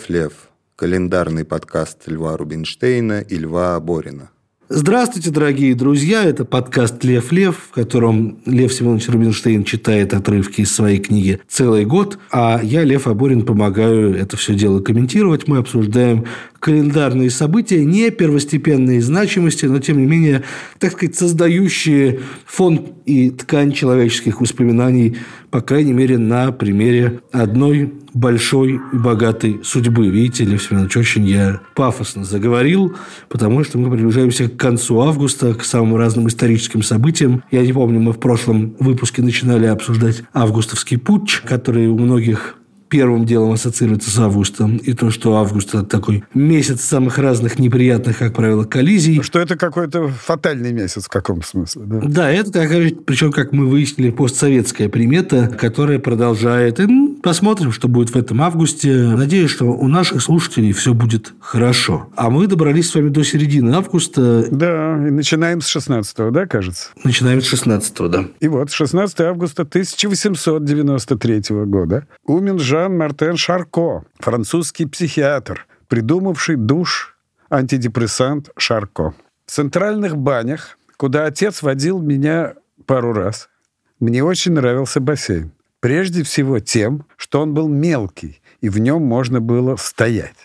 Лев Лев. Календарный подкаст Льва Рубинштейна и Льва Борина. Здравствуйте, дорогие друзья. Это подкаст «Лев Лев», в котором Лев Семенович Рубинштейн читает отрывки из своей книги «Целый год», а я, Лев Аборин, помогаю это все дело комментировать. Мы обсуждаем календарные события, не первостепенной значимости, но, тем не менее, так сказать, создающие фон и ткань человеческих воспоминаний, по крайней мере, на примере одной большой и богатой судьбы. Видите, Лев Семенович, очень я пафосно заговорил, потому что мы приближаемся к концу августа, к самым разным историческим событиям. Я не помню, мы в прошлом выпуске начинали обсуждать августовский путч, который у многих первым делом ассоциируется с августом. И то, что август – это такой месяц самых разных неприятных, как правило, коллизий. Что это какой-то фатальный месяц в каком смысле. Да, да это такая, причем, как мы выяснили, постсоветская примета, которая продолжает. И посмотрим, что будет в этом августе. Надеюсь, что у наших слушателей все будет хорошо. А мы добрались с вами до середины августа. Да, и начинаем с 16 да, кажется? Начинаем с 16 да. И вот 16 августа 1893 года умер Жан Жан-Мартен Шарко, французский психиатр, придумавший душ антидепрессант Шарко. В центральных банях, куда отец водил меня пару раз, мне очень нравился бассейн. Прежде всего тем, что он был мелкий, и в нем можно было стоять,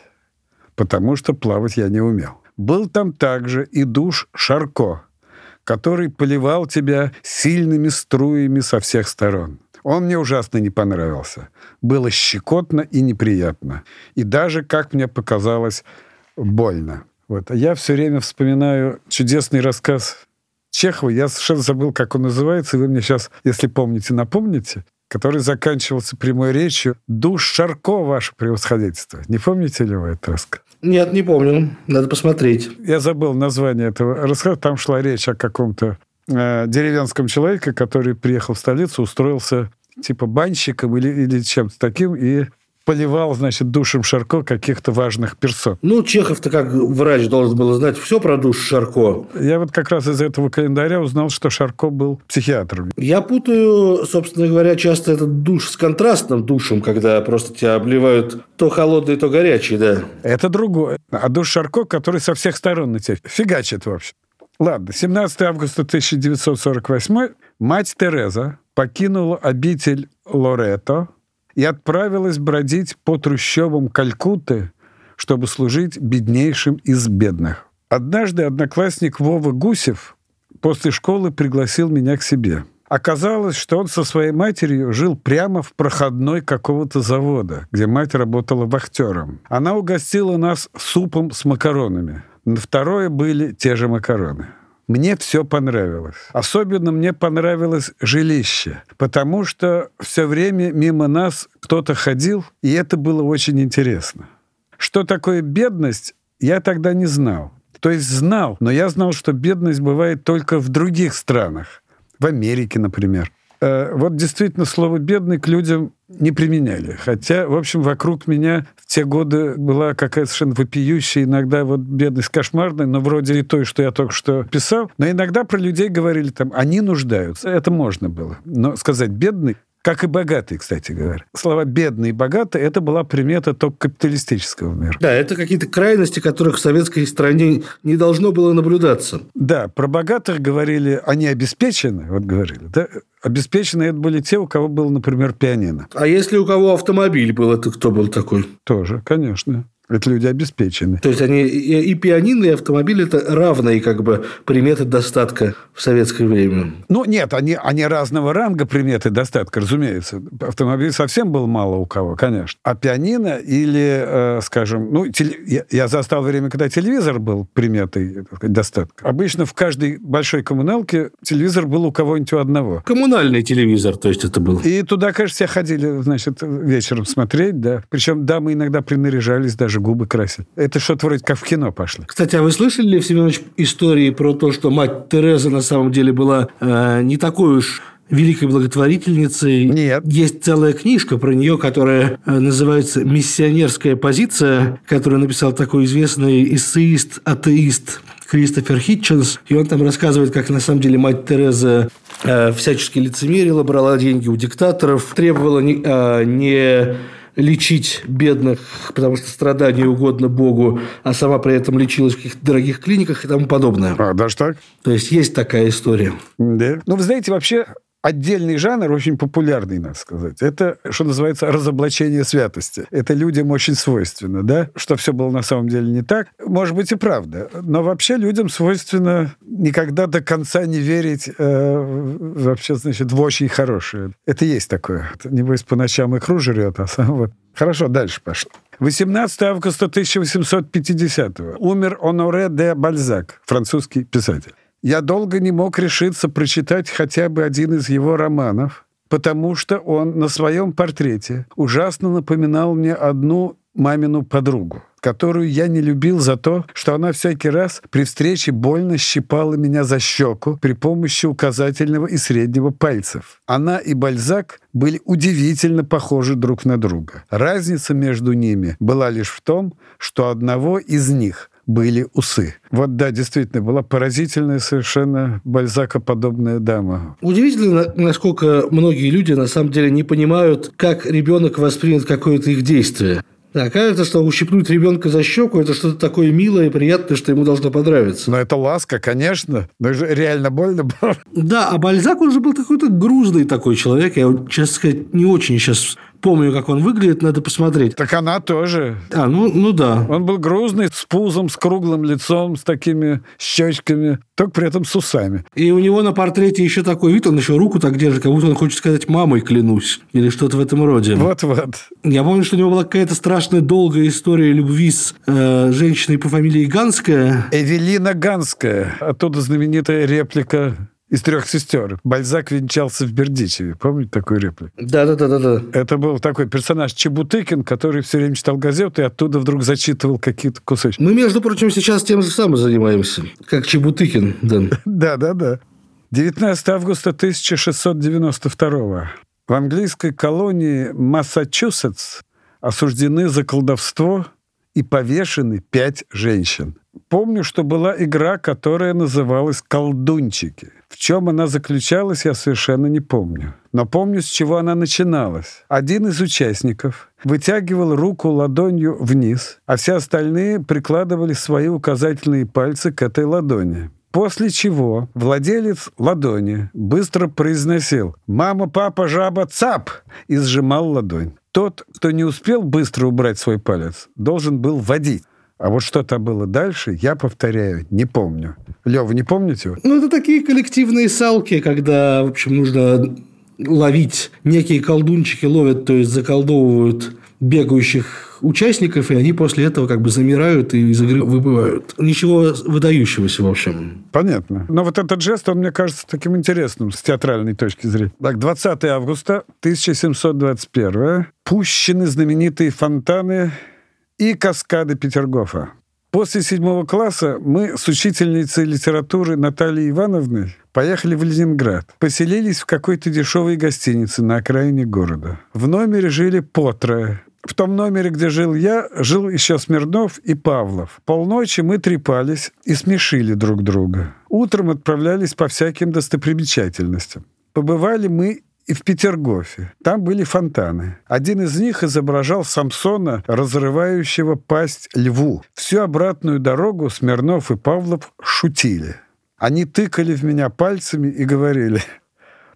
потому что плавать я не умел. Был там также и душ Шарко, который поливал тебя сильными струями со всех сторон. Он мне ужасно не понравился. Было щекотно и неприятно. И даже, как мне показалось, больно. Вот. А я все время вспоминаю чудесный рассказ Чехова. Я совершенно забыл, как он называется. И вы мне сейчас, если помните, напомните который заканчивался прямой речью «Душ Шарко, ваше превосходительство». Не помните ли вы этот рассказ? Нет, не помню. Надо посмотреть. Я забыл название этого рассказа. Там шла речь о каком-то э, деревенском человеке, который приехал в столицу, устроился типа банщиком или, или чем-то таким, и поливал, значит, душем Шарко каких-то важных персон. Ну, Чехов-то как врач должен был знать все про душ Шарко. Я вот как раз из этого календаря узнал, что Шарко был психиатром. Я путаю, собственно говоря, часто этот душ с контрастным душем, когда просто тебя обливают то холодный, то горячий, да. Это другое. А душ Шарко, который со всех сторон на тебя фигачит вообще. Ладно, 17 августа 1948 мать Тереза покинула обитель Лорето и отправилась бродить по трущобам Калькутты, чтобы служить беднейшим из бедных. Однажды одноклассник Вова Гусев после школы пригласил меня к себе. Оказалось, что он со своей матерью жил прямо в проходной какого-то завода, где мать работала вахтером. Она угостила нас супом с макаронами. Второе были те же макароны. Мне все понравилось. Особенно мне понравилось жилище, потому что все время мимо нас кто-то ходил, и это было очень интересно. Что такое бедность, я тогда не знал. То есть знал, но я знал, что бедность бывает только в других странах. В Америке, например. Э, вот действительно слово «бедный» к людям не применяли. Хотя, в общем, вокруг меня в те годы была какая-то совершенно вопиющая, иногда вот бедность кошмарная, но вроде и той, что я только что писал. Но иногда про людей говорили там, они нуждаются. Это можно было. Но сказать «бедный» Как и богатый, кстати говоря. Слова «бедный» и «богатый» — это была примета только капиталистического мира. Да, это какие-то крайности, которых в советской стране не должно было наблюдаться. Да, про богатых говорили, они обеспечены, вот говорили, да? Обеспеченные это были те, у кого был, например, пианино. А если у кого автомобиль был, это кто был такой? Тоже, конечно. Это люди обеспечены. То есть они и, пианино, и автомобиль это равные как бы приметы достатка в советское время. Ну нет, они, они разного ранга приметы достатка, разумеется. Автомобиль совсем был мало у кого, конечно. А пианино или, э, скажем, ну теле... я, я застал время, когда телевизор был приметой сказать, достатка. Обычно в каждой большой коммуналке телевизор был у кого-нибудь у одного. Коммунальный телевизор, то есть это был. И туда, конечно, все ходили, значит, вечером смотреть, да. Причем дамы иногда принаряжались даже даже губы красят. Это что-то вроде как в кино пошли. Кстати, а вы слышали, Семенович, истории про то, что мать Тереза на самом деле была э, не такой уж великой благотворительницей. Нет. Есть целая книжка про нее, которая э, называется «Миссионерская позиция», которую написал такой известный эссеист, атеист Кристофер Хитченс. И он там рассказывает, как на самом деле мать Тереза э, всячески лицемерила, брала деньги у диктаторов, требовала не, э, не лечить бедных, потому что страдания угодно Богу, а сама при этом лечилась в каких-то дорогих клиниках и тому подобное. А, даже так? То есть есть такая история. Да. Ну, вы знаете, вообще отдельный жанр, очень популярный, надо сказать. Это, что называется, разоблачение святости. Это людям очень свойственно, да? Что все было на самом деле не так. Может быть и правда. Но вообще людям свойственно никогда до конца не верить э, вообще, значит, в очень хорошее. Это есть такое. Небось, по ночам икру жрет, а сам вот... Хорошо, дальше пошло. 18 августа 1850 умер Оноре де Бальзак, французский писатель. Я долго не мог решиться прочитать хотя бы один из его романов, потому что он на своем портрете ужасно напоминал мне одну мамину подругу, которую я не любил за то, что она всякий раз при встрече больно щипала меня за щеку при помощи указательного и среднего пальцев. Она и Бальзак были удивительно похожи друг на друга. Разница между ними была лишь в том, что одного из них были усы. Вот да, действительно, была поразительная совершенно бальзакоподобная дама. Удивительно, насколько многие люди на самом деле не понимают, как ребенок воспримет какое-то их действие. Да, кажется, что ущипнуть ребенка за щеку – это что-то такое милое и приятное, что ему должно понравиться. Но это ласка, конечно. Но это реально больно было. Да, а Бальзак, он же был какой-то грузный такой человек. Я, честно сказать, не очень сейчас помню, как он выглядит, надо посмотреть. Так она тоже. А, ну, ну да. Он был грузный, с пузом, с круглым лицом, с такими щечками, только при этом с усами. И у него на портрете еще такой вид, он еще руку так держит, как будто он хочет сказать «мамой клянусь» или что-то в этом роде. Вот-вот. Я помню, что у него была какая-то страшная долгая история любви с э, женщиной по фамилии Ганская. Эвелина Ганская. Оттуда знаменитая реплика из трех сестер. Бальзак венчался в Бердичеве. Помните такую реплику? Да, да, да, да, да. Это был такой персонаж Чебутыкин, который все время читал газеты и оттуда вдруг зачитывал какие-то кусочки. Мы, между прочим, сейчас тем же самым занимаемся, как Чебутыкин, Дэн. Да, да, да. 19 августа 1692 в английской колонии Массачусетс осуждены за колдовство и повешены пять женщин. Помню, что была игра, которая называлась «Колдунчики». В чем она заключалась, я совершенно не помню. Но помню, с чего она начиналась. Один из участников вытягивал руку ладонью вниз, а все остальные прикладывали свои указательные пальцы к этой ладони. После чего владелец ладони быстро произносил «Мама, папа, жаба, цап!» и сжимал ладонь. Тот, кто не успел быстро убрать свой палец, должен был водить. А вот что там было дальше, я повторяю, не помню. Лев, не помните? Ну, это такие коллективные салки, когда, в общем, нужно ловить. Некие колдунчики ловят, то есть заколдовывают бегающих участников, и они после этого как бы замирают и из игры выбывают. Ничего выдающегося, в общем. Понятно. Но вот этот жест, он мне кажется таким интересным с театральной точки зрения. Так, 20 августа 1721 пущены знаменитые фонтаны и каскады Петергофа. После седьмого класса мы с учительницей литературы Натальей Ивановной поехали в Ленинград. Поселились в какой-то дешевой гостинице на окраине города. В номере жили по. В том номере, где жил я, жил еще Смирнов и Павлов. Полночи мы трепались и смешили друг друга. Утром отправлялись по всяким достопримечательностям. Побывали мы и в Петергофе. Там были фонтаны. Один из них изображал Самсона, разрывающего пасть льву. Всю обратную дорогу Смирнов и Павлов шутили. Они тыкали в меня пальцами и говорили,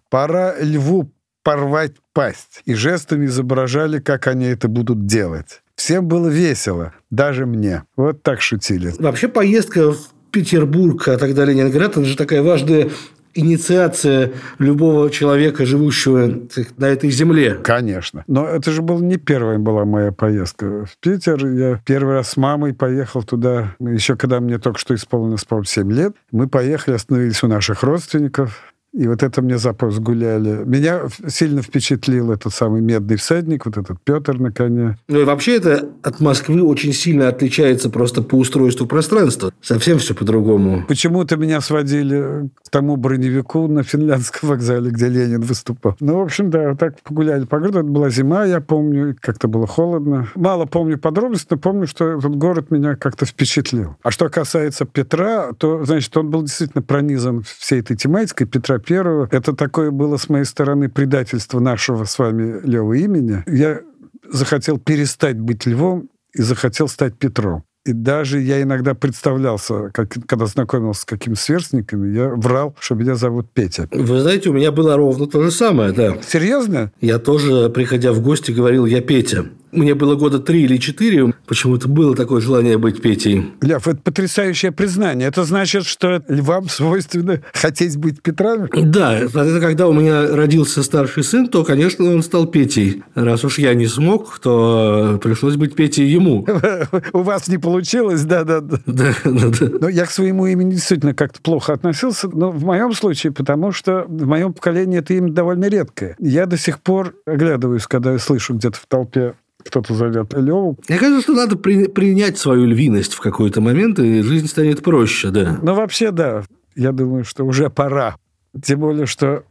пора льву порвать пасть. И жестами изображали, как они это будут делать. Всем было весело, даже мне. Вот так шутили. Вообще поездка в Петербург, а тогда Ленинград, это же такая важная инициация любого человека, живущего на этой земле. Конечно. Но это же была не первая была моя поездка в Питер. Я первый раз с мамой поехал туда, еще когда мне только что исполнилось, по 7 лет. Мы поехали, остановились у наших родственников. И вот это мне запрос гуляли. Меня сильно впечатлил этот самый медный всадник, вот этот Петр на коне. Ну и вообще это от Москвы очень сильно отличается просто по устройству пространства. Совсем все по-другому. Почему-то меня сводили к тому броневику на финляндском вокзале, где Ленин выступал. Ну, в общем, да, вот так погуляли по городу. Это была зима, я помню, как-то было холодно. Мало помню подробностей, но помню, что этот город меня как-то впечатлил. А что касается Петра, то, значит, он был действительно пронизан всей этой тематикой Петра Первого. Это такое было с моей стороны предательство нашего с вами, Лева, имени. Я захотел перестать быть львом и захотел стать Петром. И даже я иногда представлялся, как, когда знакомился с какими-то сверстниками, я врал, что меня зовут Петя. Вы знаете, у меня было ровно то же самое, да. Серьезно? Я тоже, приходя в гости, говорил «я Петя». Мне было года три или четыре, почему-то было такое желание быть Петей. Лев, это потрясающее признание. Это значит, что львам свойственно хотеть быть Петрами? Да, это когда у меня родился старший сын, то, конечно, он стал Петей. Раз уж я не смог, то пришлось быть Петей ему. У вас не получилось, да-да-да. Да, да, да. Но я к своему имени действительно как-то плохо относился, но в моем случае, потому что в моем поколении это имя довольно редкое. Я до сих пор оглядываюсь, когда я слышу где-то в толпе кто-то зовет Леву. Мне кажется, что надо при- принять свою львиность в какой-то момент, и жизнь станет проще, да. Ну, вообще, да. Я думаю, что уже пора. Тем более, что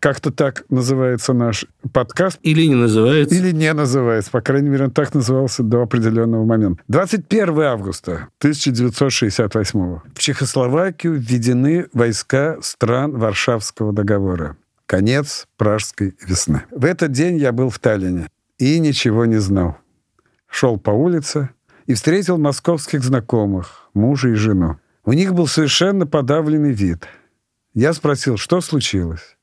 как-то так называется наш подкаст. Или не называется. Или не называется. По крайней мере, он так назывался до определенного момента. 21 августа 1968 в Чехословакию введены войска стран Варшавского договора. Конец Пражской весны. В этот день я был в Таллине и ничего не знал. Шел по улице и встретил московских знакомых, мужа и жену. У них был совершенно подавленный вид. Я спросил, что случилось?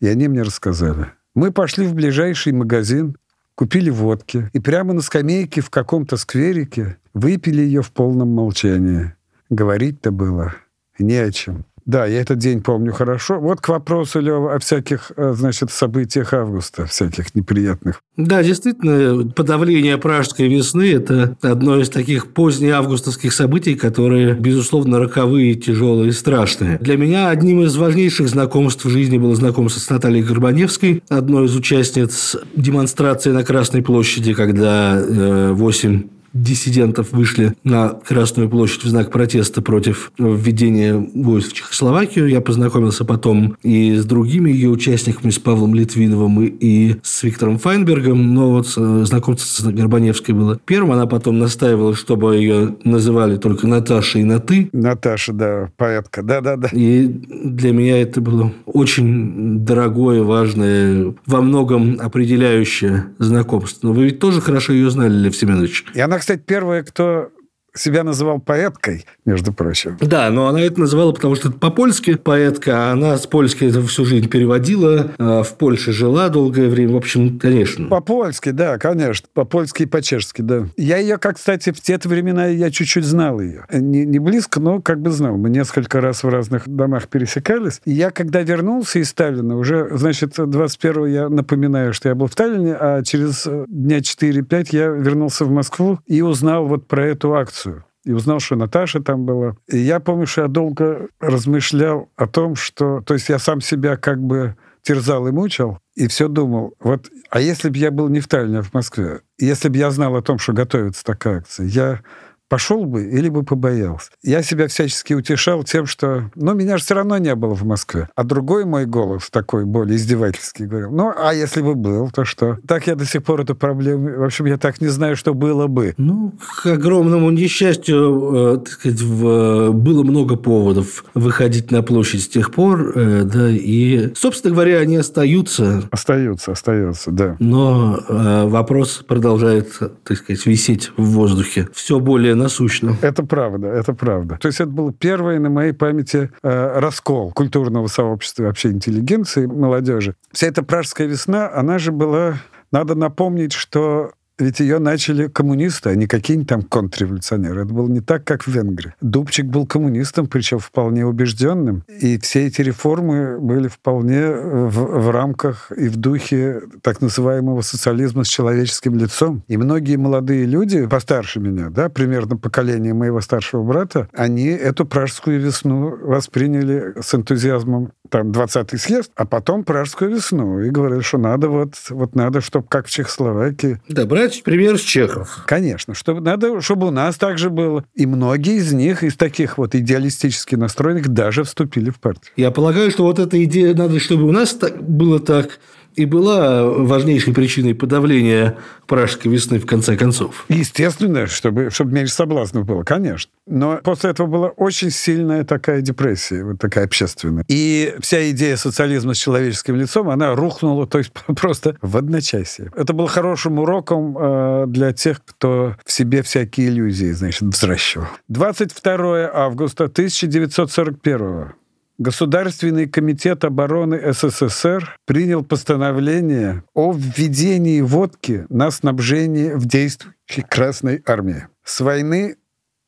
И они мне рассказали. Мы пошли в ближайший магазин, купили водки и прямо на скамейке в каком-то скверике выпили ее в полном молчании. Говорить-то было не о чем. Да, я этот день помню хорошо. Вот к вопросу, Лева, о всяких, э, значит, событиях августа, всяких неприятных. Да, действительно, подавление пражской весны – это одно из таких позднеавгустовских событий, которые, безусловно, роковые, тяжелые и страшные. Для меня одним из важнейших знакомств в жизни было знакомство с Натальей Горбаневской, одной из участниц демонстрации на Красной площади, когда э, 8 диссидентов вышли на Красную площадь в знак протеста против введения войск в Чехословакию. Я познакомился потом и с другими ее участниками, с Павлом Литвиновым и, и с Виктором Файнбергом. Но вот э, знакомство с Горбаневской было первым. Она потом настаивала, чтобы ее называли только Наташей на «ты». Наташа, да, поэтка, да-да-да. И для меня это было очень дорогое, важное, во многом определяющее знакомство. Но вы ведь тоже хорошо ее знали, Лев Семенович. И она, кстати, первая, кто себя называл поэткой, между прочим. Да, но она это называла, потому что это по-польски поэтка, а она с польски это всю жизнь переводила, а в Польше жила долгое время. В общем, конечно. По-польски, да, конечно. По-польски и по-чешски, да. Я ее, как, кстати, в те времена я чуть-чуть знал ее. Не, не близко, но как бы знал. Мы несколько раз в разных домах пересекались. И я, когда вернулся из Сталина, уже, значит, 21-го я напоминаю, что я был в Таллине, а через дня 4-5 я вернулся в Москву и узнал вот про эту акцию и узнал, что Наташа там была. И я помню, что я долго размышлял о том, что... То есть я сам себя как бы терзал и мучил, и все думал, вот, а если бы я был не в Таллине, а в Москве, если бы я знал о том, что готовится такая акция, я пошел бы или бы побоялся. Я себя всячески утешал тем, что, ну, меня же все равно не было в Москве. А другой мой голос, такой более издевательский, говорил, ну, а если бы был, то что? Так я до сих пор эту проблему... В общем, я так не знаю, что было бы. Ну, к огромному несчастью, э, так сказать, в, было много поводов выходить на площадь с тех пор, э, да, и, собственно говоря, они остаются. Остаются, остаются, да. Но э, вопрос продолжает, так сказать, висеть в воздухе. Все более насущно. Это правда, это правда. То есть это был первый на моей памяти э, раскол культурного сообщества, вообще интеллигенции, молодежи. Вся эта пражская весна, она же была... Надо напомнить, что ведь ее начали коммунисты, а не какие-нибудь там контрреволюционеры. Это было не так, как в Венгрии. Дубчик был коммунистом, причем вполне убежденным. И все эти реформы были вполне в, в рамках и в духе так называемого социализма с человеческим лицом. И многие молодые люди, постарше меня, да, примерно поколение моего старшего брата, они эту пражскую весну восприняли с энтузиазмом там 20-й съезд, а потом пражскую весну. И говорили, что надо вот, вот надо, чтобы как в Чехословакии. Да, пример с чехов. Конечно, чтобы, надо, чтобы у нас так же было. И многие из них, из таких вот идеалистически настроенных, даже вступили в партию. Я полагаю, что вот эта идея, надо, чтобы у нас так, было так, и была важнейшей причиной подавления пражской весны в конце концов. Естественно, чтобы, чтобы меньше соблазнов было, конечно. Но после этого была очень сильная такая депрессия, вот такая общественная. И вся идея социализма с человеческим лицом, она рухнула, то есть просто в одночасье. Это был хорошим уроком э, для тех, кто в себе всякие иллюзии, значит, взращивал. 22 августа 1941 Государственный комитет обороны СССР принял постановление о введении водки на снабжение в действующей Красной армии. С войны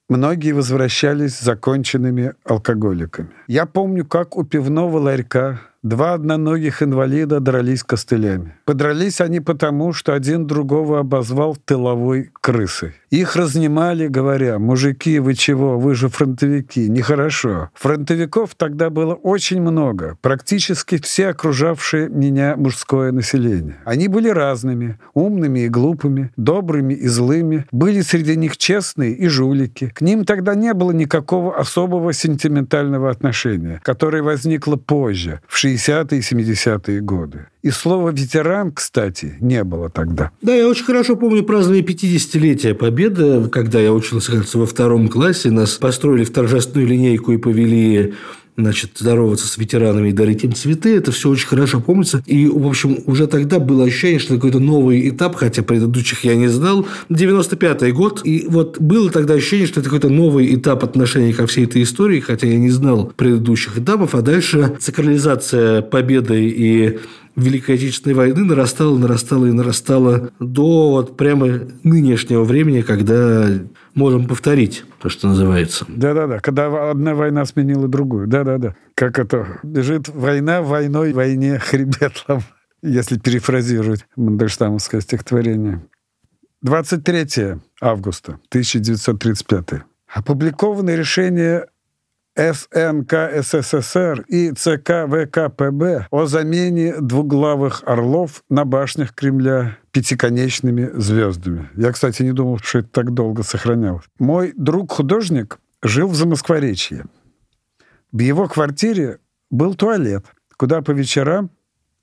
многие возвращались законченными алкоголиками. Я помню, как у пивного ларька Два одноногих инвалида дрались костылями. Подрались они потому, что один другого обозвал тыловой крысой. Их разнимали, говоря, «Мужики, вы чего? Вы же фронтовики. Нехорошо». Фронтовиков тогда было очень много, практически все окружавшие меня мужское население. Они были разными, умными и глупыми, добрыми и злыми. Были среди них честные и жулики. К ним тогда не было никакого особого сентиментального отношения, которое возникло позже, в 60-е и 70-е годы. И слова «ветеран», кстати, не было тогда. Да, я очень хорошо помню празднование 50-летия Победы, когда я учился, кажется, во втором классе. Нас построили в торжественную линейку и повели значит, здороваться с ветеранами и дарить им цветы. Это все очень хорошо помнится. И, в общем, уже тогда было ощущение, что какой-то новый этап, хотя предыдущих я не знал. 95-й год. И вот было тогда ощущение, что это какой-то новый этап отношений ко всей этой истории, хотя я не знал предыдущих этапов. А дальше сакрализация победы и Великой Отечественной войны нарастала, нарастала и нарастала до вот прямо нынешнего времени, когда можем повторить то, что называется. Да-да-да, когда одна война сменила другую. Да-да-да. Как это? Бежит война войной, войне хребет лом, если перефразировать Мандельштамовское стихотворение. 23 августа 1935. Опубликовано решение СНК СССР и ЦК ВКПБ о замене двуглавых орлов на башнях Кремля пятиконечными звездами. Я, кстати, не думал, что это так долго сохранялось. Мой друг-художник жил в Замоскворечье. В его квартире был туалет, куда по вечерам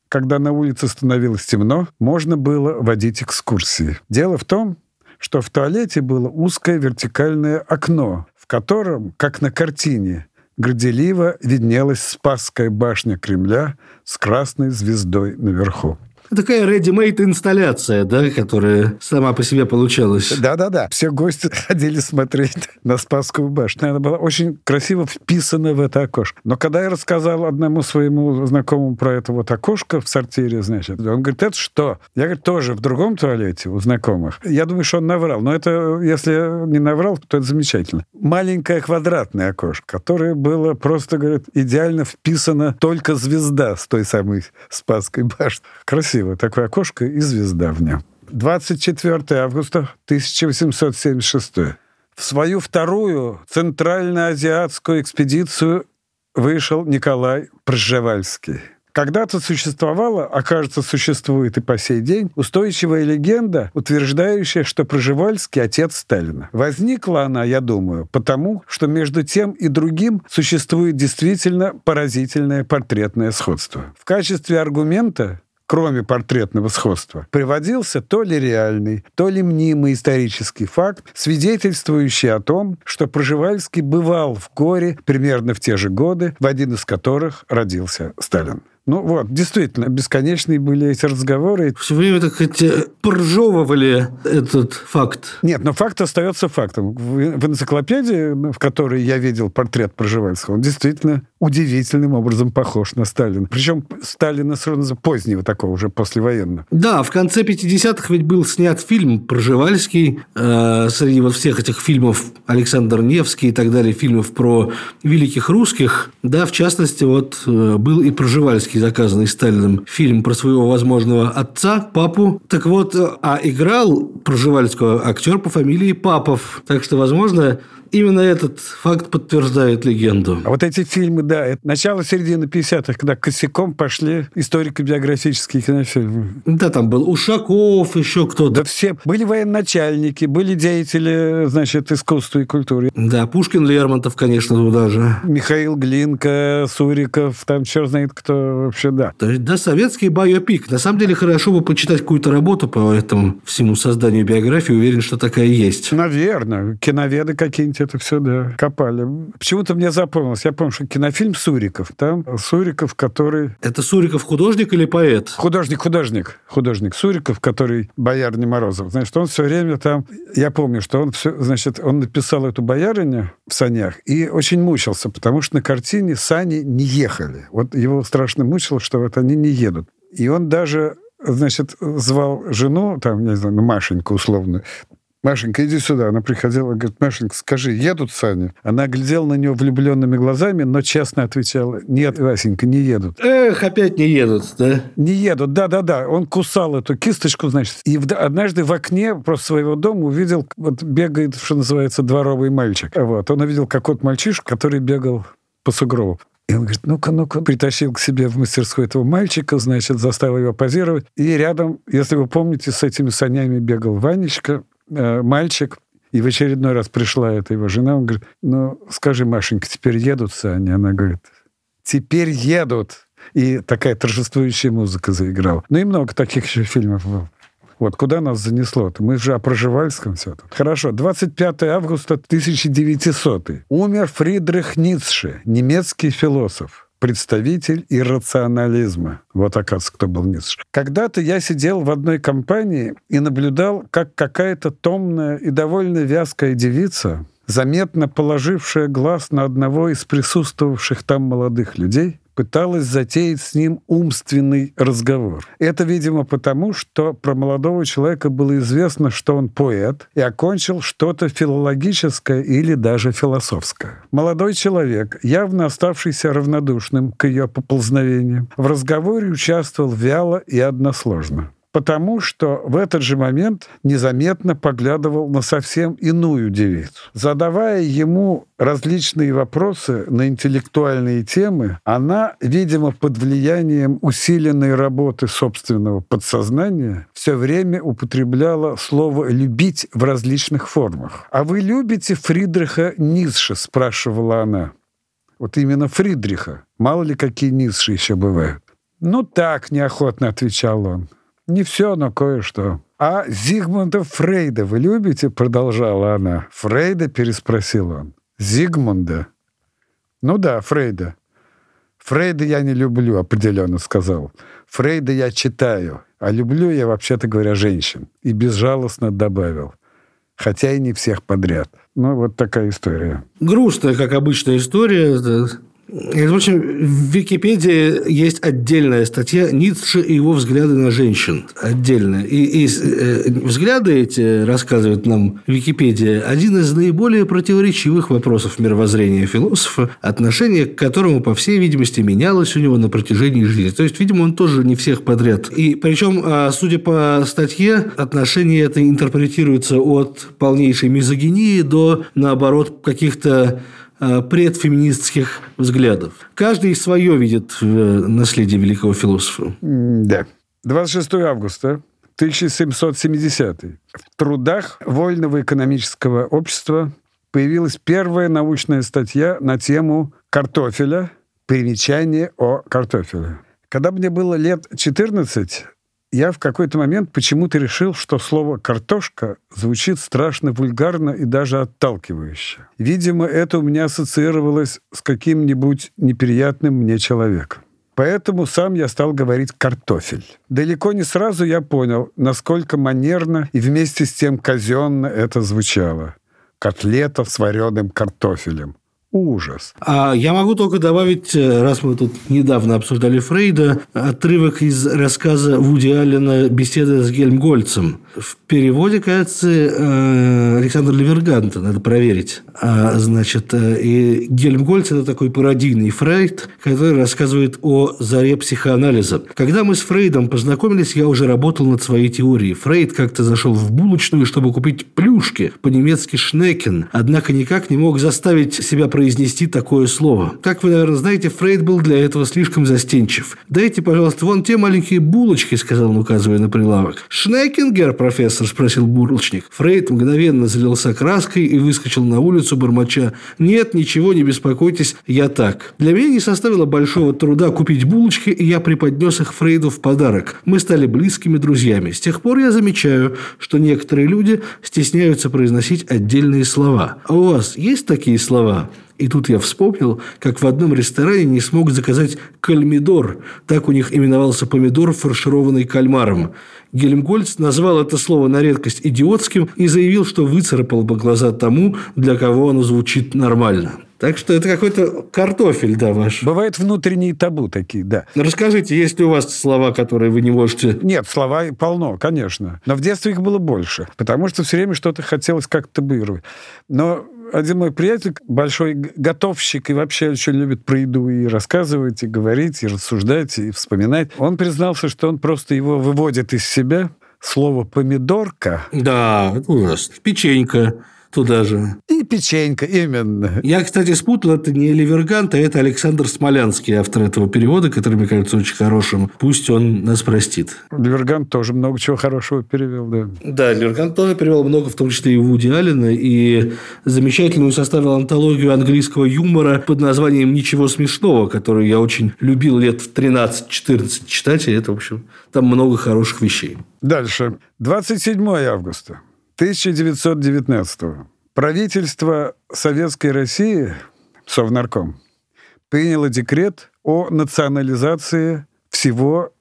когда на улице становилось темно, можно было водить экскурсии. Дело в том, что в туалете было узкое вертикальное окно, котором, как на картине, горделиво виднелась Спасская башня Кремля с красной звездой наверху. Такая ready-made инсталляция, да, которая сама по себе получалась. Да-да-да. Все гости ходили смотреть на Спасскую башню. Она была очень красиво вписана в это окошко. Но когда я рассказал одному своему знакомому про это вот окошко в сортире, значит, он говорит, это что? Я, говорю, тоже в другом туалете у знакомых. Я думаю, что он наврал. Но это, если не наврал, то это замечательно. Маленькое квадратное окошко, которое было просто, говорит, идеально вписано только звезда с той самой Спасской башни. Красиво красиво. Такое окошко и звезда в нем. 24 августа 1876. В свою вторую центральноазиатскую экспедицию вышел Николай Пржевальский. Когда-то существовала, а кажется, существует и по сей день, устойчивая легенда, утверждающая, что Проживальский – отец Сталина. Возникла она, я думаю, потому, что между тем и другим существует действительно поразительное портретное сходство. В качестве аргумента кроме портретного сходства, приводился то ли реальный, то ли мнимый исторический факт, свидетельствующий о том, что Проживальский бывал в горе примерно в те же годы, в один из которых родился Сталин. Ну вот, действительно, бесконечные были эти разговоры. Все время, так сказать, прожевывали этот факт. Нет, но факт остается фактом. В, в энциклопедии, в которой я видел портрет Проживальского, он действительно удивительным образом похож на Сталина. Причем Сталина сразу позднего такого, уже послевоенного. Да, в конце 50-х ведь был снят фильм «Проживальский». Э, среди вот всех этих фильмов Александр Невский и так далее, фильмов про великих русских, да, в частности, вот э, был и Проживальский, заказанный Сталиным, фильм про своего возможного отца, папу. Так вот, а играл Проживальского актер по фамилии Папов. Так что, возможно, Именно этот факт подтверждает легенду. А вот эти фильмы, да, это начало-середины 50-х, когда косяком пошли историко-биографические кинофильмы. Да, там был Ушаков, еще кто-то. Да все. Были военачальники, были деятели, значит, искусства и культуры. Да, Пушкин, Лермонтов, конечно, туда же. Михаил Глинка, Суриков, там черт знает кто вообще, да. То есть, да, советский байопик. На самом деле, хорошо бы почитать какую-то работу по этому всему созданию биографии. Уверен, что такая есть. Наверное. Киноведы какие-нибудь это все, да, копали. Почему-то мне запомнилось. Я помню, что кинофильм Суриков. Там Суриков, который... Это Суриков художник или поэт? Художник, художник. Художник Суриков, который боярни Морозов. Значит, он все время там... Я помню, что он все... Значит, он написал эту боярыню в санях и очень мучился, потому что на картине сани не ехали. Вот его страшно мучило, что вот они не едут. И он даже значит, звал жену, там, не знаю, ну, Машеньку условно, Машенька, иди сюда. Она приходила, говорит, Машенька, скажи, едут сани? Она глядела на него влюбленными глазами, но честно отвечала, нет, Васенька, не едут. Эх, опять не едут, да? Не едут, да-да-да. Он кусал эту кисточку, значит, и однажды в окне просто своего дома увидел, вот бегает, что называется, дворовый мальчик. Вот. Он увидел какой-то мальчишку, который бегал по сугробу. И он говорит, ну-ка, ну-ка, притащил к себе в мастерскую этого мальчика, значит, заставил его позировать. И рядом, если вы помните, с этими санями бегал Ванечка, э, мальчик, и в очередной раз пришла эта его жена, он говорит, ну, скажи, Машенька, теперь едут сани? Она говорит, теперь едут. И такая торжествующая музыка заиграла. Ну и много таких еще фильмов было. Вот куда нас занесло? -то? Мы же о Проживальском все тут. Хорошо. 25 августа 1900. Умер Фридрих Ницше, немецкий философ представитель иррационализма. Вот, оказывается, кто был Ницше. Когда-то я сидел в одной компании и наблюдал, как какая-то томная и довольно вязкая девица, заметно положившая глаз на одного из присутствовавших там молодых людей, пыталась затеять с ним умственный разговор. Это, видимо, потому, что про молодого человека было известно, что он поэт и окончил что-то филологическое или даже философское. Молодой человек, явно оставшийся равнодушным к ее поползновениям, в разговоре участвовал вяло и односложно потому что в этот же момент незаметно поглядывал на совсем иную девицу. Задавая ему различные вопросы на интеллектуальные темы, она, видимо, под влиянием усиленной работы собственного подсознания, все время употребляла слово «любить» в различных формах. «А вы любите Фридриха Ницше?» – спрашивала она. Вот именно Фридриха. Мало ли какие Ницше еще бывают. «Ну так», — неохотно отвечал он. Не все, но кое-что. А Зигмунда Фрейда вы любите? Продолжала она. Фрейда? Переспросил он. Зигмунда? Ну да, Фрейда. Фрейда я не люблю, определенно сказал. Фрейда я читаю, а люблю я, вообще-то говоря, женщин. И безжалостно добавил. Хотя и не всех подряд. Ну, вот такая история. Грустная, как обычная история. В общем, в Википедии есть отдельная статья Ницше и его взгляды на женщин. Отдельная. И, и э, взгляды эти, рассказывает нам Википедия, один из наиболее противоречивых вопросов мировоззрения философа, отношение к которому, по всей видимости, менялось у него на протяжении жизни. То есть, видимо, он тоже не всех подряд. И причем, а, судя по статье, отношение это интерпретируется от полнейшей мизогинии до, наоборот, каких-то предфеминистских взглядов. Каждый свое видит в э, наследии великого философа. Да. 26 августа 1770 в трудах Вольного экономического общества появилась первая научная статья на тему картофеля, примечание о картофеле. Когда мне было лет 14, я в какой-то момент почему-то решил, что слово «картошка» звучит страшно вульгарно и даже отталкивающе. Видимо, это у меня ассоциировалось с каким-нибудь неприятным мне человеком. Поэтому сам я стал говорить «картофель». Далеко не сразу я понял, насколько манерно и вместе с тем казенно это звучало. Котлета с вареным картофелем. Ужас. А я могу только добавить, э, раз мы тут недавно обсуждали Фрейда, отрывок из рассказа Вуди Аллена «Беседа с Гельмгольцем». В переводе, кажется, э, Александр Леверганта, надо проверить. А, значит, э, и Гельмгольц – это такой пародийный Фрейд, который рассказывает о заре психоанализа. Когда мы с Фрейдом познакомились, я уже работал над своей теорией. Фрейд как-то зашел в булочную, чтобы купить плюшки, по-немецки «шнекен», однако никак не мог заставить себя произнести такое слово. Как вы, наверное, знаете, Фрейд был для этого слишком застенчив. «Дайте, пожалуйста, вон те маленькие булочки», – сказал он, указывая на прилавок. «Шнекингер, профессор?» – спросил булочник. Фрейд мгновенно залился краской и выскочил на улицу, бормоча. «Нет, ничего, не беспокойтесь, я так». Для меня не составило большого труда купить булочки, и я преподнес их Фрейду в подарок. Мы стали близкими друзьями. С тех пор я замечаю, что некоторые люди стесняются произносить отдельные слова. А у вас есть такие слова? И тут я вспомнил, как в одном ресторане не смог заказать кальмидор. Так у них именовался помидор, фаршированный кальмаром. Гельмгольц назвал это слово на редкость идиотским и заявил, что выцарапал бы глаза тому, для кого оно звучит нормально. Так что это какой-то картофель, да, ваш. Бывают внутренние табу такие, да. Расскажите, есть ли у вас слова, которые вы не можете... Нет, слова полно, конечно. Но в детстве их было больше, потому что все время что-то хотелось как-то бырывать. Но один мой приятель, большой готовщик и вообще очень любит про еду и рассказывать, и говорить, и рассуждать, и вспоминать. Он признался, что он просто его выводит из себя. Слово «помидорка». Да, ужас. Печенька туда же. И печенька, именно. Я, кстати, спутал, это не Ливергант, а это Александр Смолянский, автор этого перевода, который, мне кажется, очень хорошим. Пусть он нас простит. Ливергант тоже много чего хорошего перевел, да. Да, Ливергант тоже перевел много, в том числе и Вуди Аллена, и замечательную составил антологию английского юмора под названием «Ничего смешного», которую я очень любил лет в 13-14 читать, и это, в общем, там много хороших вещей. Дальше. 27 августа. 1919 правительство Советской России, Совнарком, приняло декрет о национализации всего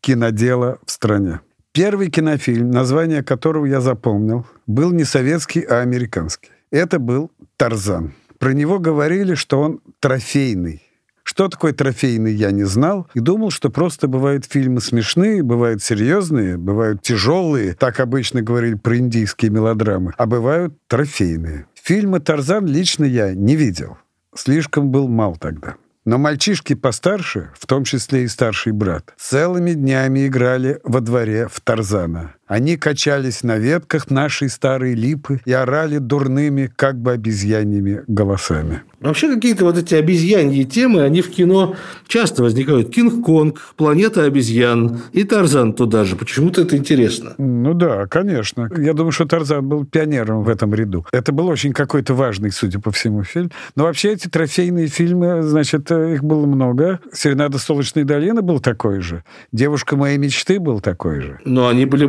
кинодела в стране. Первый кинофильм, название которого я запомнил, был не советский, а американский. Это был «Тарзан». Про него говорили, что он трофейный. Что такое трофейный, я не знал. И думал, что просто бывают фильмы смешные, бывают серьезные, бывают тяжелые. Так обычно говорили про индийские мелодрамы. А бывают трофейные. Фильмы «Тарзан» лично я не видел. Слишком был мал тогда. Но мальчишки постарше, в том числе и старший брат, целыми днями играли во дворе в Тарзана. Они качались на ветках нашей старой липы и орали дурными, как бы обезьяньями, голосами. Вообще какие-то вот эти обезьяньи темы, они в кино часто возникают. Кинг-Конг, Планета обезьян и Тарзан туда же. Почему-то это интересно. Ну да, конечно. Я думаю, что Тарзан был пионером в этом ряду. Это был очень какой-то важный, судя по всему, фильм. Но вообще эти трофейные фильмы, значит, их было много. «Серенада Солнечной долины» был такой же. «Девушка моей мечты» был такой же. Но они были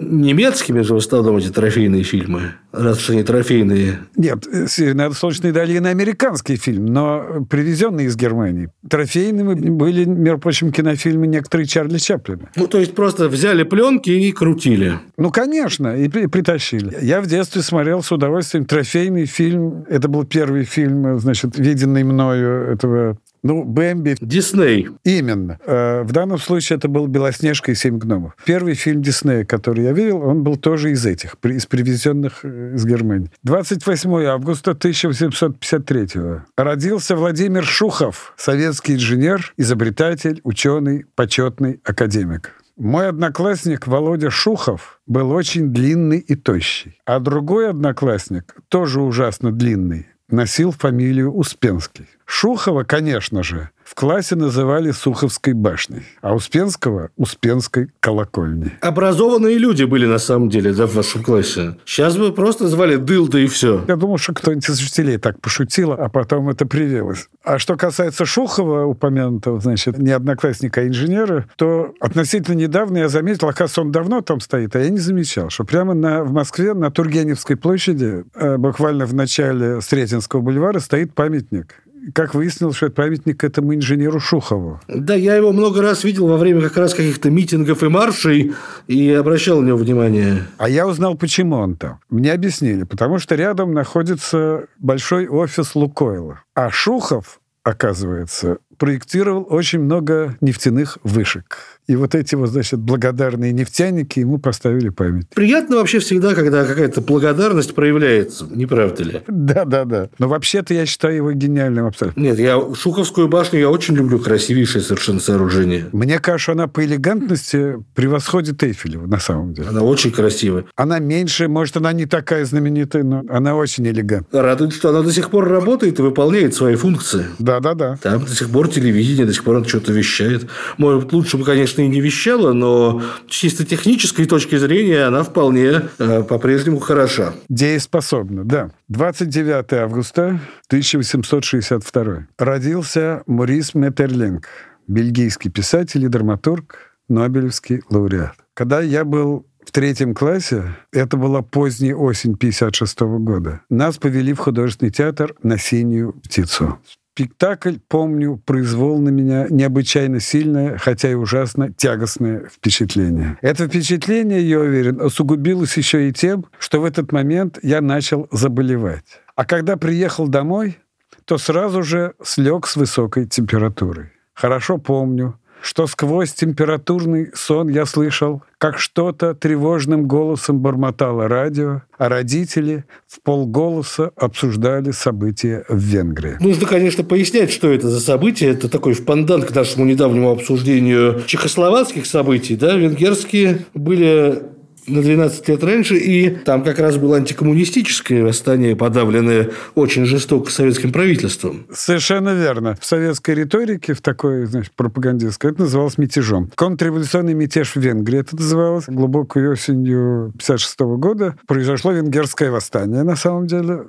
немецкими же в основном эти трофейные фильмы, раз уж они трофейные. Нет, «Серенада Солнечной долины» американский фильм, но привезенный из Германии. Трофейными были, между прочим, кинофильмы некоторые Чарли Чаплина. Ну, то есть, просто взяли пленки и крутили. Ну, конечно, и притащили. Я в детстве смотрел с удовольствием трофейный фильм. Это был первый фильм, значит, виденный мною этого ну, Бэмби. Дисней. Именно. Э, в данном случае это был «Белоснежка и семь гномов». Первый фильм Диснея, который я видел, он был тоже из этих, из привезенных э, из Германии. 28 августа 1853 родился Владимир Шухов, советский инженер, изобретатель, ученый, почетный академик. Мой одноклассник Володя Шухов был очень длинный и тощий. А другой одноклассник, тоже ужасно длинный, носил фамилию Успенский. Шухова, конечно же, в классе называли Суховской башней, а Успенского – Успенской колокольней. Образованные люди были на самом деле да, в вашем классе. Сейчас бы просто звали Дылда и все. Я думал, что кто-нибудь из учителей так пошутил, а потом это привелось. А что касается Шухова, упомянутого, значит, не одноклассника, а инженера, то относительно недавно я заметил, оказывается, он давно там стоит, а я не замечал, что прямо на, в Москве на Тургеневской площади, э, буквально в начале Сретенского бульвара, стоит памятник как выяснилось, что это памятник этому инженеру Шухову. Да, я его много раз видел во время как раз каких-то митингов и маршей и обращал на него внимание. А я узнал, почему он там. Мне объяснили. Потому что рядом находится большой офис Лукойла. А Шухов, оказывается, проектировал очень много нефтяных вышек. И вот эти вот, значит, благодарные нефтяники ему поставили память. Приятно вообще всегда, когда какая-то благодарность проявляется, не правда ли? Да, да, да. Но вообще-то я считаю его гениальным абсолютно. Нет, я Шуховскую башню я очень люблю, красивейшее совершенно сооружение. Мне кажется, она по элегантности превосходит Эйфелеву на самом деле. Она очень красивая. Она меньше, может, она не такая знаменитая, но она очень элегантная. Радует, что она до сих пор работает и выполняет свои функции. Да, да, да. Там до сих пор телевидение, до сих пор он что-то вещает. Может, лучше бы, конечно, и не вещала, но чисто технической точки зрения она вполне э, по-прежнему хороша. Дееспособна, да. 29 августа 1862 родился Морис Метерлинг, бельгийский писатель и драматург, Нобелевский лауреат. Когда я был в третьем классе, это была поздняя осень 56 года, нас повели в художественный театр на «Синюю птицу». Спектакль, помню, произвел на меня необычайно сильное, хотя и ужасно тягостное впечатление. Это впечатление, я уверен, усугубилось еще и тем, что в этот момент я начал заболевать. А когда приехал домой, то сразу же слег с высокой температурой. Хорошо помню, что сквозь температурный сон я слышал, как что-то тревожным голосом бормотало радио, а родители в полголоса обсуждали события в Венгрии. Нужно, конечно, пояснять, что это за события. Это такой впандант к нашему недавнему обсуждению чехословацких событий. Да? Венгерские были на 12 лет раньше, и там как раз было антикоммунистическое восстание, подавленное очень жестоко советским правительством. Совершенно верно. В советской риторике, в такой, значит, пропагандистской, это называлось мятежом. Контрреволюционный мятеж в Венгрии это называлось. Глубокой осенью 56 года произошло венгерское восстание, на самом деле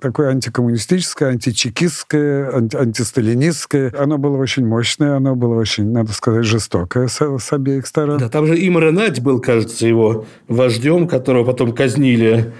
такое антикоммунистическое, античекистское, анти антисталинистское. Оно было очень мощное, оно было очень, надо сказать, жестокое с, с обеих сторон. Да, там же Имре Надь был, кажется, его вождем, которого потом казнили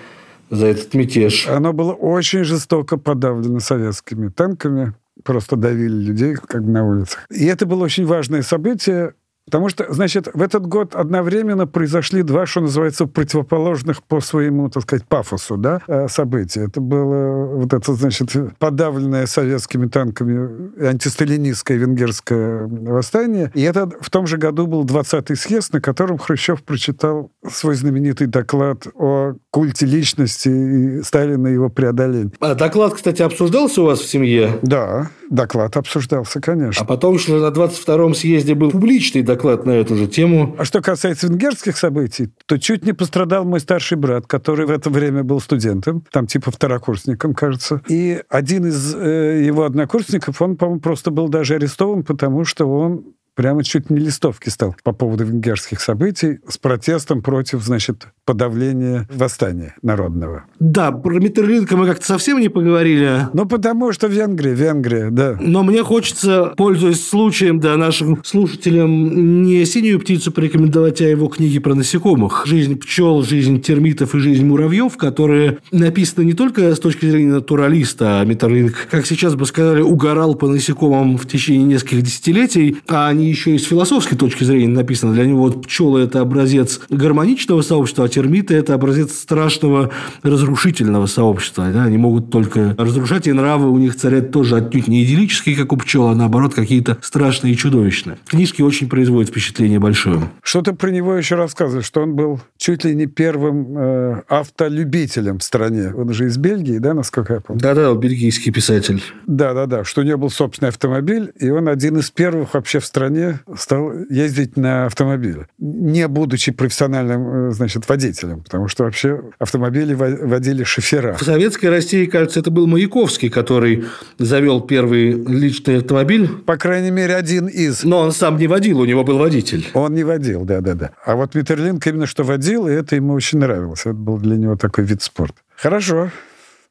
за этот мятеж. Оно было очень жестоко подавлено советскими танками. Просто давили людей как бы на улицах. И это было очень важное событие, Потому что, значит, в этот год одновременно произошли два, что называется, противоположных по своему, так сказать, пафосу, да, э, события. Это было вот это, значит, подавленное советскими танками антисталинистское венгерское восстание. И это в том же году был 20-й съезд, на котором Хрущев прочитал свой знаменитый доклад о культе личности и Сталина и его преодолении. А доклад, кстати, обсуждался у вас в семье? Да, доклад обсуждался, конечно. А потом, что на 22-м съезде был публичный доклад на эту же тему. А что касается венгерских событий, то чуть не пострадал мой старший брат, который в это время был студентом, там типа второкурсником, кажется. И один из э, его однокурсников, он, по-моему, просто был даже арестован, потому что он прямо чуть не листовки стал по поводу венгерских событий с протестом против, значит, подавления восстания народного. Да, про Миттерлинка мы как-то совсем не поговорили. Ну, потому что Венгрия, Венгрия, да. Но мне хочется, пользуясь случаем, да, нашим слушателям не «Синюю птицу» порекомендовать, а его книги про насекомых. «Жизнь пчел», «Жизнь термитов» и «Жизнь муравьев», которые написаны не только с точки зрения натуралиста, а Миттерлинг, как сейчас бы сказали, угорал по насекомым в течение нескольких десятилетий, а они еще и с философской точки зрения написаны. Для него вот пчелы – это образец гармоничного сообщества, а термиты – это образец страшного разрушительного сообщества. Да? Они могут только разрушать, и нравы у них царят тоже отнюдь не идиллические, как у пчел, а наоборот какие-то страшные и чудовищные. Книжки очень производят впечатление большое. Что ты про него еще рассказываешь? Что он был чуть ли не первым э, автолюбителем в стране. Он же из Бельгии, да, насколько я помню? Да-да, бельгийский писатель. Да-да-да, что у него был собственный автомобиль, и он один из первых вообще в стране стал ездить на автомобиле, не будучи профессиональным, э, значит, водителем, потому что вообще автомобили водили шофера. В советской России, кажется, это был Маяковский, который завел первый личный автомобиль. По крайней мере, один из. Но он сам не водил, у него был водитель. Он не водил, да-да-да. А вот Миттерлинг именно что водил, и это ему очень нравилось. Это был для него такой вид спорта. Хорошо,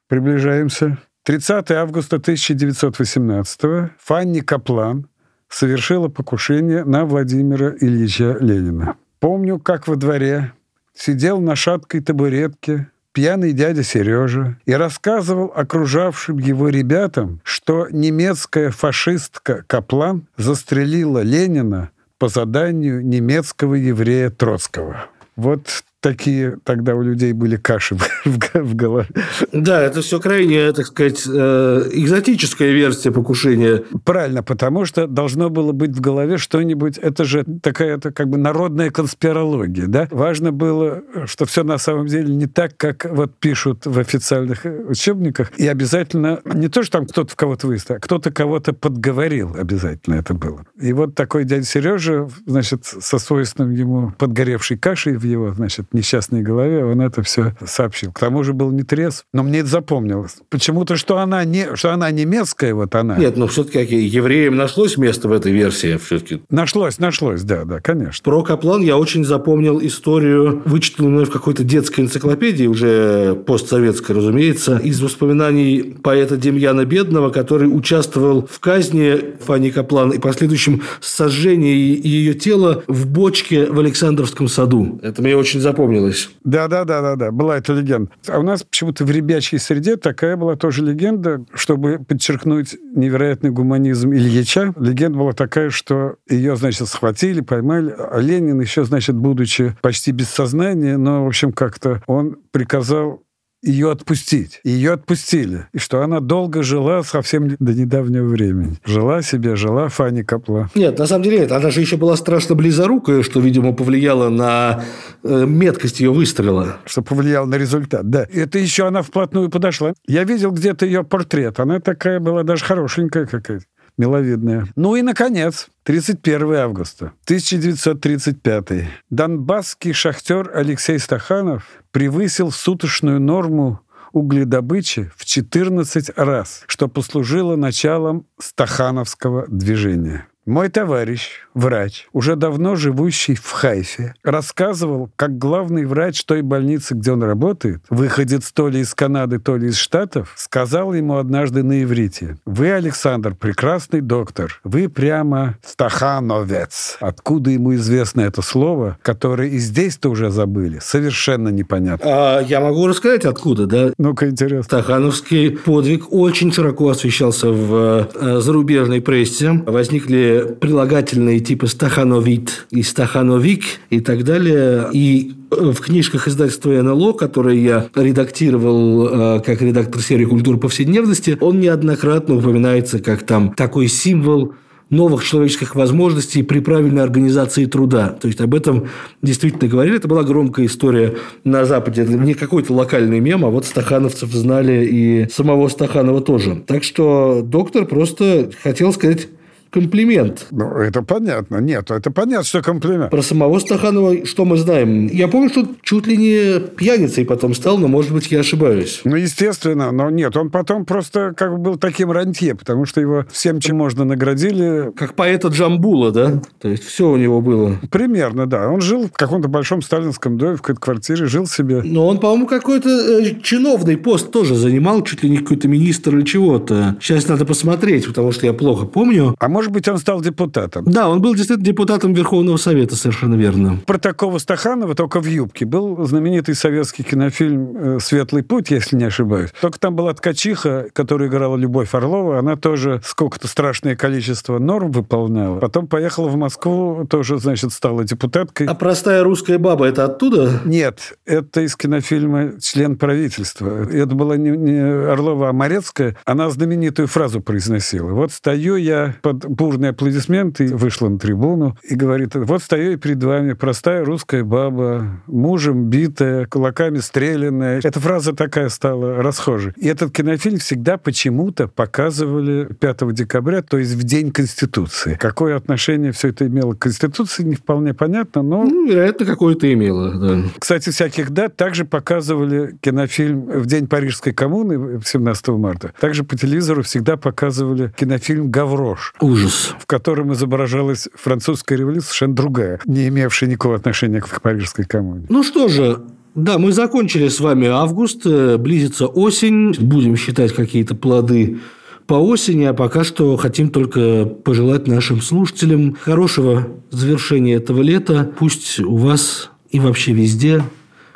приближаемся. 30 августа 1918 Фанни Каплан совершила покушение на Владимира Ильича Ленина. Помню, как во дворе сидел на шаткой табуретке пьяный дядя Сережа и рассказывал окружавшим его ребятам, что немецкая фашистка Каплан застрелила Ленина по заданию немецкого еврея Троцкого. Вот такие тогда у людей были каши в, голове. Да, это все крайне, так сказать, э, экзотическая версия покушения. Правильно, потому что должно было быть в голове что-нибудь, это же такая это как бы народная конспирология, да? Важно было, что все на самом деле не так, как вот пишут в официальных учебниках, и обязательно не то, что там кто-то в кого-то выставил, а кто-то кого-то подговорил, обязательно это было. И вот такой дядя Сережа, значит, со свойственным ему подгоревшей кашей в его, значит, несчастной голове, он это все сообщил. К тому же был не трезв, но мне это запомнилось. Почему-то, что она, не, что она немецкая, вот она. Нет, но все-таки евреям нашлось место в этой версии все-таки. Нашлось, нашлось, да, да, конечно. Про Каплан я очень запомнил историю, вычитанную в какой-то детской энциклопедии, уже постсоветской, разумеется, из воспоминаний поэта Демьяна Бедного, который участвовал в казни Фани Каплан и последующем сожжении ее тела в бочке в Александровском саду. Это мне очень запомнилось запомнилось. Да, да, да, да, да, была эта легенда. А у нас почему-то в ребячьей среде такая была тоже легенда, чтобы подчеркнуть невероятный гуманизм Ильича. Легенда была такая, что ее, значит, схватили, поймали, а Ленин еще, значит, будучи почти без сознания, но, в общем, как-то он приказал ее отпустить. Ее отпустили. И что она долго жила совсем до недавнего времени. Жила себе, жила Фанни Капла. Нет, на самом деле нет. Она же еще была страшно близорукая, что, видимо, повлияло на э, меткость ее выстрела. Что повлияло на результат, да. Это еще она вплотную подошла. Я видел где-то ее портрет. Она такая была даже хорошенькая какая-то миловидная. Ну и, наконец, 31 августа 1935. Донбасский шахтер Алексей Стаханов превысил суточную норму угледобычи в 14 раз, что послужило началом стахановского движения. Мой товарищ, врач, уже давно живущий в Хайфе, рассказывал, как главный врач той больницы, где он работает, выходец то ли из Канады, то ли из Штатов, сказал ему однажды на иврите, «Вы, Александр, прекрасный доктор, вы прямо стахановец». Откуда ему известно это слово, которое и здесь-то уже забыли, совершенно непонятно. А я могу рассказать, откуда, да? Ну-ка, интересно. Стахановский подвиг очень широко освещался в э, зарубежной прессе. Возникли прилагательные типа стахановит и стахановик и так далее. И в книжках издательства НЛО, которые я редактировал э, как редактор серии «Культура повседневности», он неоднократно упоминается как там такой символ новых человеческих возможностей при правильной организации труда. То есть, об этом действительно говорили. Это была громкая история на Западе. Это не какой-то локальный мем, а вот стахановцев знали и самого Стаханова тоже. Так что доктор просто хотел сказать комплимент. Ну, это понятно. Нет, это понятно, что комплимент. Про самого Стаханова что мы знаем? Я помню, что чуть ли не пьяницей потом стал, но, может быть, я ошибаюсь. Ну, естественно, но нет, он потом просто как бы был таким рантье, потому что его всем, чем можно, наградили. Как поэта Джамбула, да? То есть, все у него было. Примерно, да. Он жил в каком-то большом сталинском доме, в какой-то квартире, жил себе. Но он, по-моему, какой-то э, чиновный пост тоже занимал, чуть ли не какой-то министр или чего-то. Сейчас надо посмотреть, потому что я плохо помню. А может может быть, он стал депутатом. Да, он был действительно депутатом Верховного Совета, совершенно верно. Про такого Стаханова, только в юбке, был знаменитый советский кинофильм э, «Светлый путь», если не ошибаюсь. Только там была ткачиха, которая играла Любовь Орлова, она тоже сколько-то страшное количество норм выполняла. Потом поехала в Москву, тоже, значит, стала депутаткой. А простая русская баба это оттуда? Нет, это из кинофильма «Член правительства». Это была не, не Орлова, а Морецкая. Она знаменитую фразу произносила. Вот стою я под бурные аплодисменты, вышла на трибуну и говорит, вот стою перед вами простая русская баба, мужем битая, кулаками стрелянная. Эта фраза такая стала расхожей. И этот кинофильм всегда почему-то показывали 5 декабря, то есть в День Конституции. Какое отношение все это имело к Конституции, не вполне понятно, но... Ну, вероятно, какое-то имело, да. Кстати, всяких дат также показывали кинофильм в День Парижской коммуны 17 марта. Также по телевизору всегда показывали кинофильм «Гаврош». Ужас ужас. В котором изображалась французская революция совершенно другая, не имевшая никакого отношения к Парижской коммуне. Ну что же, да, мы закончили с вами август, э, близится осень, будем считать какие-то плоды по осени, а пока что хотим только пожелать нашим слушателям хорошего завершения этого лета. Пусть у вас и вообще везде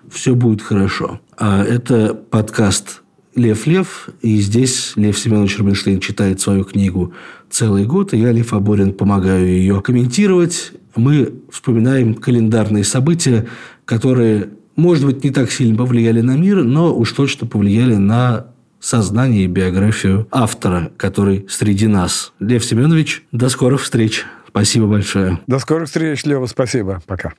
все будет хорошо. А это подкаст Лев Лев, и здесь Лев Семенович Рубинштейн читает свою книгу целый год, и я, Лев Аборин, помогаю ее комментировать. Мы вспоминаем календарные события, которые, может быть, не так сильно повлияли на мир, но уж точно повлияли на сознание и биографию автора, который среди нас. Лев Семенович, до скорых встреч. Спасибо большое. До скорых встреч, Лева. Спасибо. Пока.